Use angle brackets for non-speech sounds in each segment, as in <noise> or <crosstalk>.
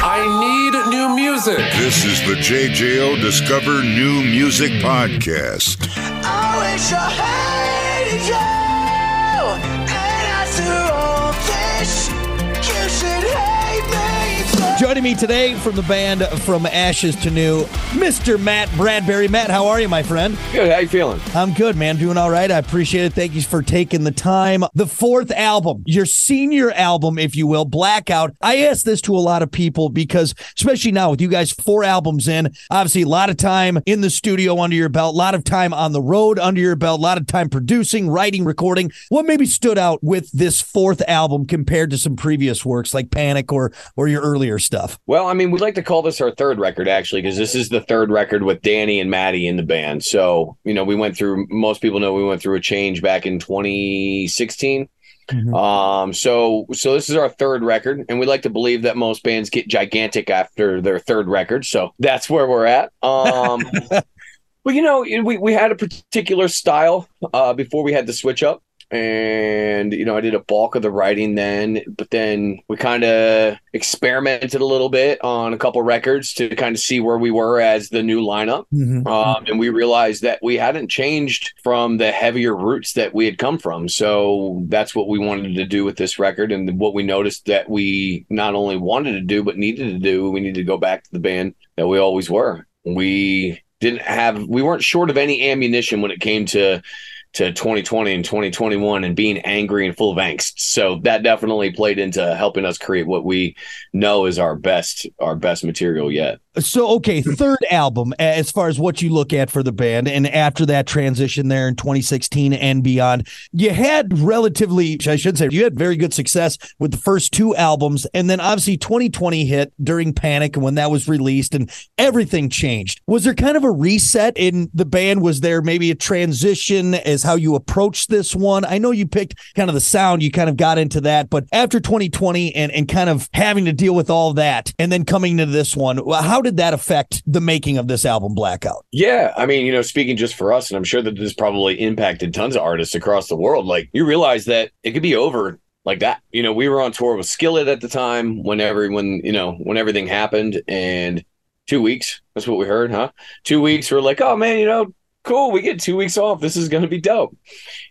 I need new music. This is the JJO Discover New Music Podcast. I wish I hated you. And after all this, Joining me today from the band From Ashes to New, Mr. Matt Brandyberry. Matt, how are you, my friend? Good. How are you feeling? I'm good, man. Doing all right. I appreciate it. Thank you for taking the time. The fourth album, your senior album, if you will, Blackout. I ask this to a lot of people because, especially now with you guys four albums in, obviously a lot of time in the studio under your belt, a lot of time on the road under your belt, a lot of time producing, writing, recording. What maybe stood out with this fourth album compared to some previous works like Panic or or your earlier stuff? Well, I mean, we'd like to call this our third record actually, because this is the third record with Danny and Maddie in the band. So, you know, we went through. Most people know we went through a change back in 2016. Um, so so this is our third record, and we like to believe that most bands get gigantic after their third record. So that's where we're at. Um, <laughs> but you know, we we had a particular style uh, before we had the switch up. And you know, I did a bulk of the writing then, but then we kind of experimented a little bit on a couple records to kind of see where we were as the new lineup. Um, and we realized that we hadn't changed from the heavier roots that we had come from. So that's what we wanted to do with this record. And what we noticed that we not only wanted to do, but needed to do, we needed to go back to the band that we always were. We didn't have, we weren't short of any ammunition when it came to, to 2020 and 2021 and being angry and full of angst. So that definitely played into helping us create what we know is our best, our best material yet. So, okay, third album as far as what you look at for the band, and after that transition there in 2016 and beyond, you had relatively, I should say, you had very good success with the first two albums, and then obviously 2020 hit during Panic and when that was released, and everything changed. Was there kind of a reset in the band? Was there maybe a transition as how you approached this one? I know you picked kind of the sound, you kind of got into that, but after 2020 and and kind of having to deal with all that, and then coming to this one, how did that affect the making of this album, Blackout? Yeah, I mean, you know, speaking just for us, and I'm sure that this probably impacted tons of artists across the world. Like, you realize that it could be over like that. You know, we were on tour with Skillet at the time. Whenever, when you know, when everything happened, and two weeks. That's what we heard, huh? Two weeks. We're like, oh man, you know, cool. We get two weeks off. This is going to be dope.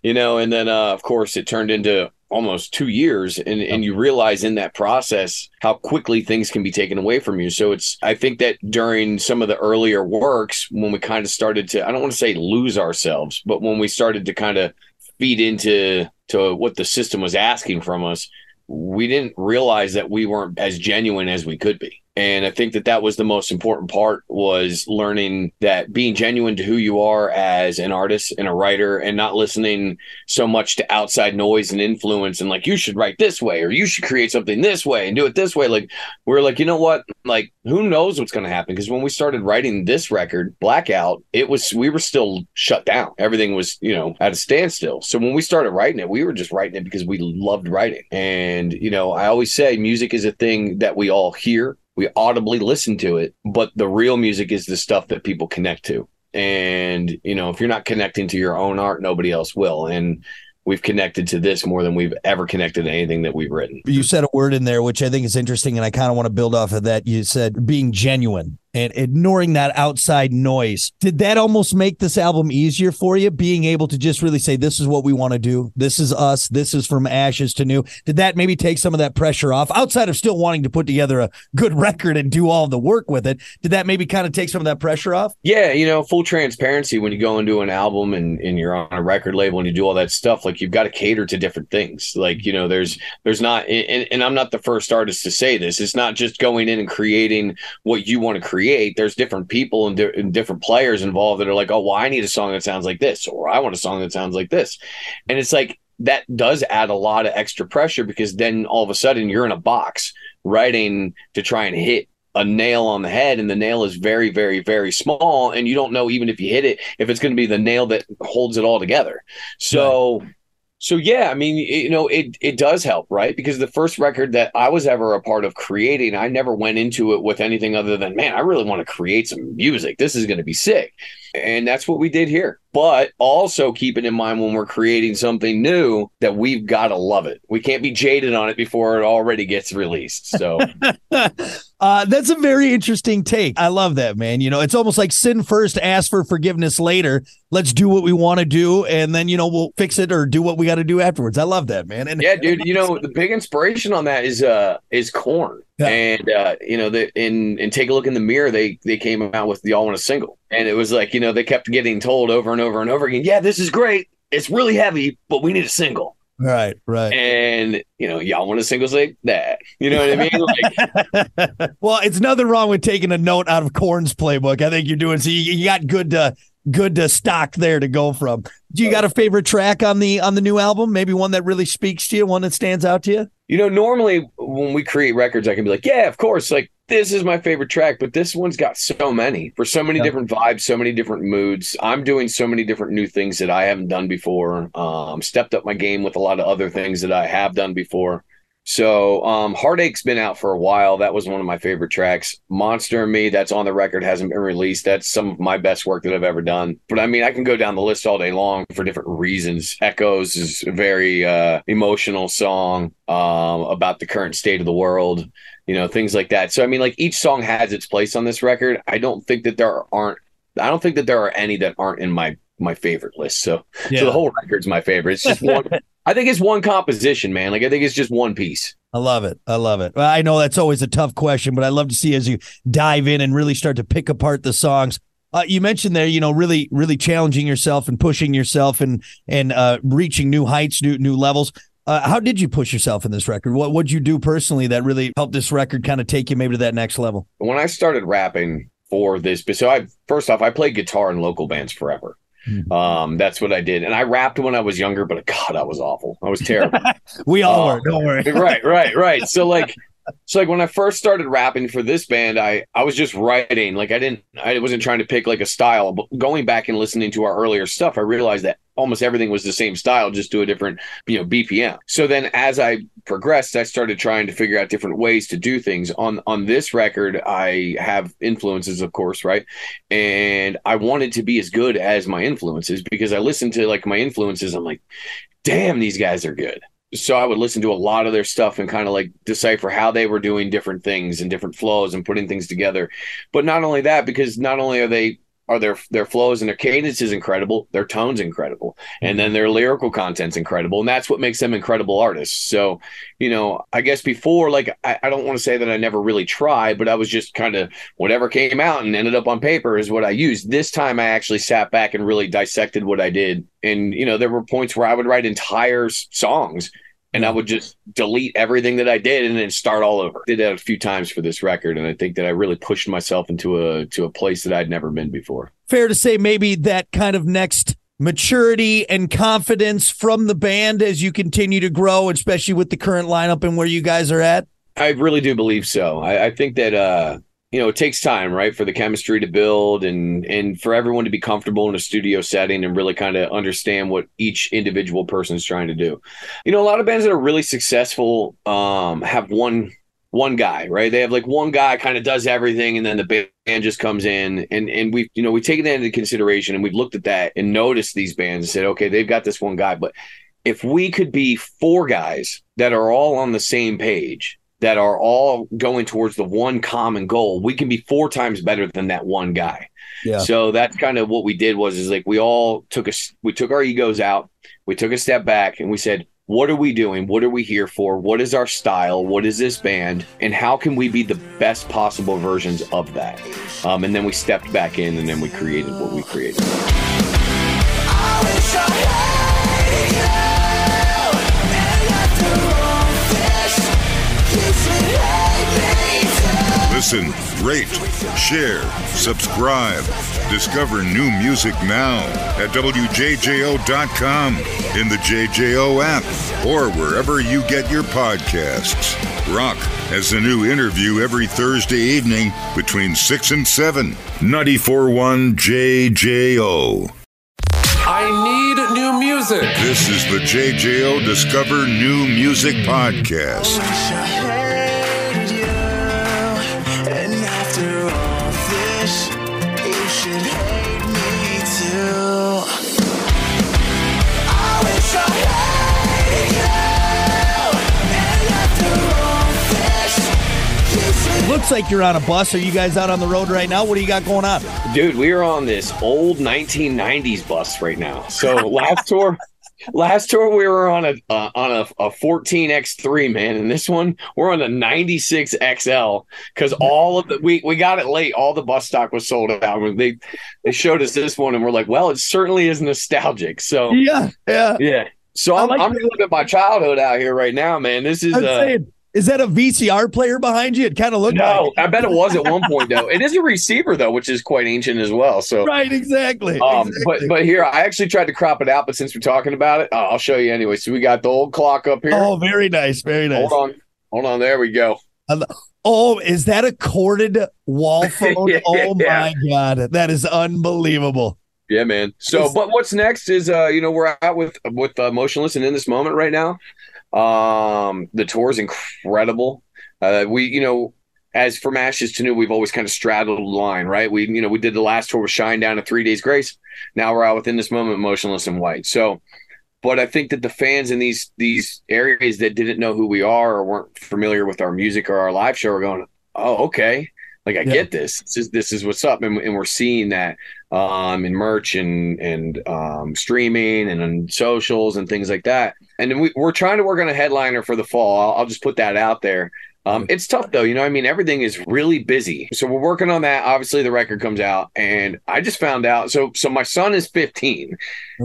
You know, and then uh, of course it turned into almost two years and, and you realize in that process how quickly things can be taken away from you so it's i think that during some of the earlier works when we kind of started to i don't want to say lose ourselves but when we started to kind of feed into to what the system was asking from us we didn't realize that we weren't as genuine as we could be and i think that that was the most important part was learning that being genuine to who you are as an artist and a writer and not listening so much to outside noise and influence and like you should write this way or you should create something this way and do it this way. Like we're like you know what? Like who knows what's going to happen? Because when we started writing this record blackout it was we were still shut down. Everything was you know at a standstill. So when we started writing it we were just writing it because we loved writing. And you know i always say music is a thing that we all hear we audibly listen to it but the real music is the stuff that people connect to. And you know if you're not connecting to your own art nobody else will. And we've connected to this more than we've ever connected to anything that we've written. You said a word in there, which I think is interesting, and I kind of want to build off of that. You said being genuine and ignoring that outside noise. Did that almost make this album easier for you, being able to just really say, this is what we want to do? This is us. This is from ashes to new. Did that maybe take some of that pressure off outside of still wanting to put together a good <laughs> record and do all the work with it? Did that maybe kind of take some of that pressure off? Yeah, you know, full transparency when you go into an album and, and you're on a record label and you do all that stuff, like you've got to cater to different things. Like, you know, there's there's not and, and I'm not the first artist to say this. It's not just going in and creating what you want to create. There's different people and, di- and different players involved that are like, oh, well, I need a song that sounds like this, or I want a song that sounds like this. And it's like that does add a lot of extra pressure because then all of a sudden you're in a box writing to try and hit a nail on the head and the nail is very very very small and you don't know even if you hit it if it's going to be the nail that holds it all together so so yeah i mean you know it it does help right? Because the first record that i was ever a part of creating i never went into it with anything other than man i really want to create some music. This is going to be sick. And that's what we did here. But also keeping in mind when we're creating something new that we've got to love it. We can't be jaded on it before it already gets released so <laughs> uh, that's a very interesting take. I love that, man. You know, it's almost like sin first, ask for forgiveness later. Let's do what we want to do, and then you know we'll fix it or do what we got to do afterwards. I love that, man. And Yeah, dude. You know, the big inspiration on that is uh is Korn. Yeah. And uh, you know, the in and take a look in the mirror, they they came out with the all want a single. And it was like, you know, they kept getting told over and over and over again, yeah, this is great. It's really heavy, but we need a single. Right, right. And you know, y'all want a single say that. You know what I mean? <laughs> Like well, it's nothing wrong with taking a note out of Korn's playbook. I think you're doing so. You, you got good uh, good uh, stock there to go from. Do you got a favorite track on the on the new album? Maybe one that really speaks to you, one that stands out to you. You know, normally when we create records, I can be like, yeah, of course, like this is my favorite track, but this one's got so many for so many Yeah. different vibes, so many different moods. I'm doing so many different new things that I haven't done before. Um, stepped up my game with a lot of other things that I have done before. So, um, Heartache's been out for a while. That was one of my favorite tracks. Monster and Me, that's on the record, hasn't been released. That's some of my best work that I've ever done. But I mean, I can go down the list all day long for different reasons. Echoes is a very uh, emotional song um, about the current state of the world, you know, things like that. So, I mean, like each song has its place on this record. I don't think that there aren't, I don't think that there are any that aren't in my my favorite list. So, so the whole record's my favorite. It's just one. <laughs> I think it's one composition, man. Like I think it's just one piece. I love it. I love it. Well, I know that's always a tough question, but I love to see as you dive in and really start to pick apart the songs. Uh, you mentioned there, you know, really, really challenging yourself and pushing yourself and and uh, reaching new heights, new new levels. Uh, how did you push yourself in this record? What would you do personally that really helped this record kind of take you maybe to that next level? When I started rapping for this, so I first off, I played guitar in local bands forever. Hmm. Um, that's what I did, and I rapped when I was younger. But God, I was awful. I was terrible. <laughs> We all Oh. were. Don't worry. <laughs> right, right, right. So like, so like when I first started rapping for this band, I I was just writing. Like I didn't, I wasn't trying to pick like a style. But going back and listening to our earlier stuff, I realized that almost everything was the same style, just to a different, you know, BPM. So then as I progressed, I started trying to figure out different ways to do things. On on this record, I have influences, of course, right? And I wanted to be as good as my influences because I listened to like my influences. I'm like, damn, these guys are good so I would listen to a lot of their stuff and kind of like decipher how they were doing different things and different flows and putting things together. But not only that, because not only are they are their their flows and their cadence is incredible, their tone's incredible, and mm-hmm. then their lyrical content's incredible, and that's what makes them incredible artists. So, you know, I guess before, like, I, I don't want to say that I never really tried, but I was just kind of whatever came out and ended up on paper is what I used. This time, I actually sat back and really dissected what I did, and you know, there were points where I would write entire songs and I would just delete everything that I did and then start all over. Did that a few times for this record, and I think that I really pushed myself into a to a place that I'd never been before. Fair to say, maybe that kind of next maturity and confidence from the band as you continue to grow, especially with the current lineup and where you guys are at. I really do believe so. I, I think that uh, you know it takes time, right, for the chemistry to build and and for everyone to be comfortable in a studio setting and really kind of understand what each individual person is trying to do. You know, a lot of bands that are really successful um, have one one guy, right? They have like one guy kind of does everything, and then the band just comes in, and and we you know we taken that into consideration, and we've looked at that and noticed these bands and said, okay, they've got this one guy, but if we could be four guys that are all on the same page that are all going towards the one common goal. We can be four times better than that one guy. Yeah. so that's kind of what we did was is like we all took us we took our egos out. We took a step back and we said what are we doing? What are we here for? What is our style? What is this band? And how can we be the best possible versions of that? Um, and then we stepped back in and then we created what we created. I Listen, rate, share, subscribe. Discover new music now at WJJO.com, in the JJO app, or wherever you get your podcasts. Rock has a new interview every Thursday evening between 6 and 7. 94.1 JJO. I need new music. This is the JJO Discover New Music Podcast. Looks like you're on a bus. Are you guys out on the road right now? What do you got going on? Dude, we are on this old 1990s bus right now. So last tour, <laughs> last tour we were on a uh, on a, a 14x3 man, and this one we're on a 96 XL because all of the we we got it late. All the bus stock was sold out. They they showed us this one, and we're like, well, it certainly is nostalgic. So Yeah, yeah. yeah. So I'm, like I'm reliving my childhood out here right now, man. This is uh, saying, is that a VCR player behind you? It kind of looked no, like. I bet it was at one point though. <laughs> It is a receiver though, which is quite ancient as well. So Right, exactly. Um, exactly. but but here I actually tried to crop it out, but since we're talking about it, uh, I'll show you anyway. So we got the old clock up here. oh, very nice, very nice. Hold on, hold on. There we go. Oh, is that a corded wall <laughs> phone? Yeah. Oh my god, that is unbelievable. Yeah, man. So, but what's next is uh, you know, we're out with with uh, motionless and in this moment right now. Um, the tour is incredible. Uh, we you know. As from ashes to new, we've always kind of straddled the line, right? We, you know, we did the last tour with Shinedown to Three Days Grace. Now we're out within this moment, Motionless in White. So, but I think that the fans in these these areas that didn't know who we are or weren't familiar with our music or our live show are going, "Oh, okay, like I Yeah. get this. This is this is what's up," and, and we're seeing that um, in merch and and um, streaming and on socials and things like that. And then we, we're trying to work on a headliner for the fall. I'll, I'll just put that out there. Um, it's tough though, you know. I mean, everything is really busy, so we're working on that. Obviously, the record comes out, and I just found out. So, so my son is 15,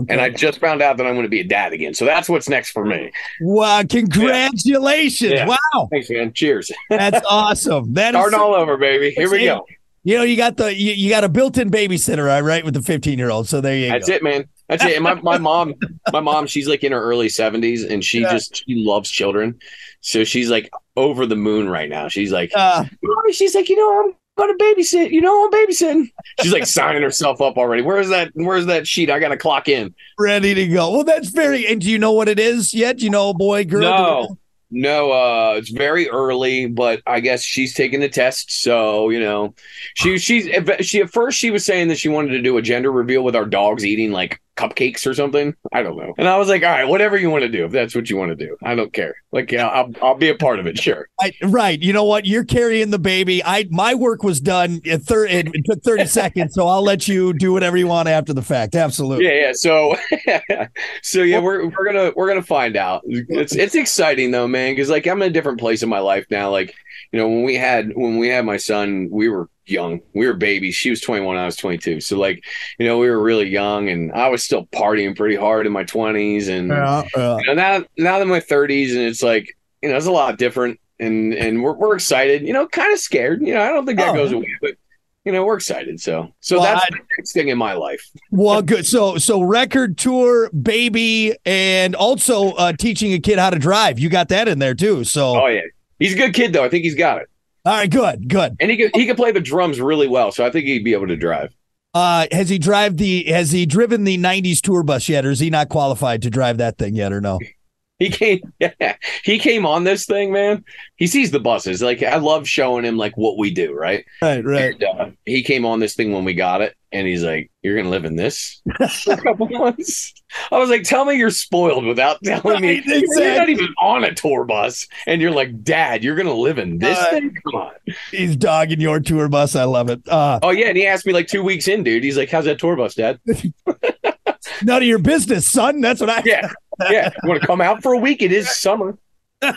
and I just found out that I'm going to be a dad again. So that's what's next for me. Wow, congratulations. Yeah. Wow. Thanks, man. Cheers. That's <laughs> awesome. That is Starting all over, baby. Here we go. you know, you got the you, you got a built-in babysitter, all right, with the 15-year-old. So there you That's go. That's it, man. That's it. And my, my mom, my mom, she's like in her early 70s and she Yeah. just she loves children. So she's like over the moon right now. She's like, Uh, Mommy, she's like, you know, I'm gonna babysit. You know, I'm babysitting. She's like signing herself up already. Where's that? Where's that sheet? I gotta clock in. ready to go. Well, that's very and do you know what it is yet? Do you know boy, girl? No. No, uh, it's very early, but I guess she's taking the test. So you know, she she's she at first she was saying that she wanted to do a gender reveal with our dogs eating like cupcakes or something. I don't know. And I was like, all right, whatever you want to do, if that's what you want to do, I don't care. Like, yeah, I'll I'll be a part of it, sure. I, right. You know what? You're carrying the baby. I my work was done thir- it, it took 30 <laughs> seconds, so I'll let you do whatever you want after the fact. Absolutely. Yeah, yeah. So, <laughs> so yeah, we're we're gonna we're gonna find out. It's it's exciting though, man, because like I'm in a different place in my life now. Like, you know, when we had when we had my son, we were young, we were babies. She was 21, I was 22. So like, you know, we were really young, and I was still partying pretty hard in my 20s, and Yeah, yeah. you know, now now that in my 30s, and it's like, you know, it's a lot different, and and we're we're excited. You know, kind of scared. You know, I don't think that Oh, goes away, but. You know, we're excited. So, so Well, that's I- the next thing in my life. Well, good. So, so record tour, baby, and also uh, teaching a kid how to drive. You got that in there too. So, Oh yeah, he's a good kid though. I think he's got it, all right, good, good. and he can he could play the drums really well. So I think he'd be able to drive. Uh, has he drive the? Has he driven the '90s tour bus yet, or is he not qualified to drive that thing yet, or no? He came, <laughs> yeah, he came on this thing, man. He sees the buses. Like I love showing him like what we do, right? Right, right. And, uh, he came on this thing when we got it, and he's like, "You're gonna live in this for a couple <laughs> months." I was like, "Tell me you're spoiled without telling me Right, you're not even on a tour bus." And you're like, "Dad, you're gonna live in this Uh, thing? Come on." He's dogging your tour bus. I love it. Uh, Oh yeah, and he asked me like two weeks in, dude. He's like, "How's that tour bus, Dad?" <laughs> none of your business, son. That's what I. Yeah, yeah. <laughs> You want to come out for a week? It is summer. <laughs>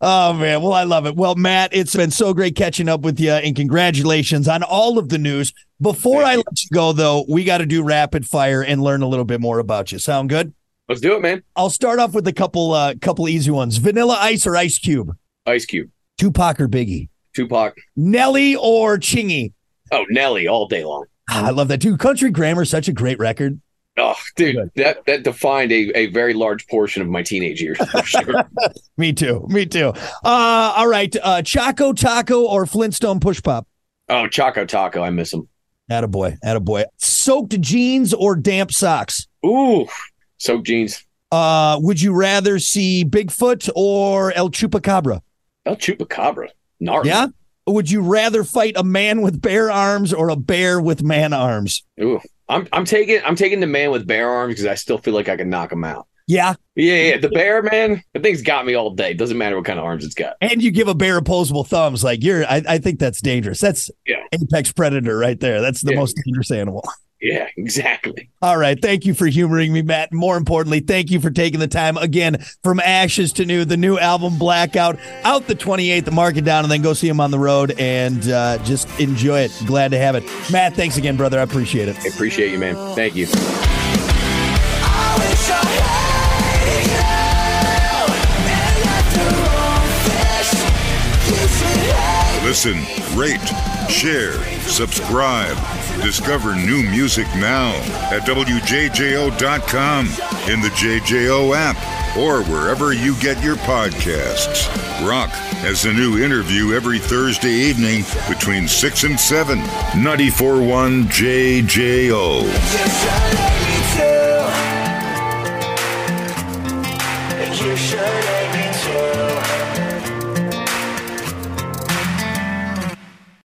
Oh man, well I love it. Well, Matt, it's been so great catching up with you, and congratulations on all of the news. Before I let you go, though, we got to do rapid fire and learn a little bit more about you. Sound good? Let's do it, man. I'll start off with a couple, uh, couple easy ones. Vanilla Ice or Ice Cube? Ice Cube, Tupac or Biggie? Tupac. Nelly or Chingy? Oh, Nelly, all day long. Ah, I love that too. Country Grammar, such a great record. Oh, dude, Good. that that defined a, a very large portion of my teenage years sure. <laughs> Me too. Me too. Uh, all right. Uh, Choco Taco or Flintstone Push Pop? oh, Choco Taco, I miss him. Attaboy. Attaboy. Soaked jeans or damp socks? Ooh, soaked jeans. Uh, would you rather see Bigfoot or El Chupacabra? El Chupacabra, gnarly. Yeah. Would you rather fight a man with bear arms or a bear with man arms? Ooh, I'm I'm taking I'm taking the man with bare arms because I still feel like I can knock him out. Yeah. Yeah, yeah. The bear, man, the thing's got me all day. Doesn't matter what kind of arms it's got. And you give a bear opposable thumbs. Like you're, I, I think that's dangerous. That's Yeah. apex predator right there. That's the Yeah. most dangerous animal. Yeah, <laughs> exactly. All right. Thank you for humoring me, Matt. More importantly, thank you for taking the time again from ashes to new. The new album Blackout out the 28th. The mark it down and then go see him on the road and uh, just enjoy it. Glad to have it. Matt, thanks again, brother. I appreciate it. I appreciate you, man. Thank you. I Listen, rate, share, subscribe. Discover new music now at WJJO.com, in the JJO app, or wherever you get your podcasts. Rock has a new interview every Thursday evening between 6 and 7. 94.1 JJO.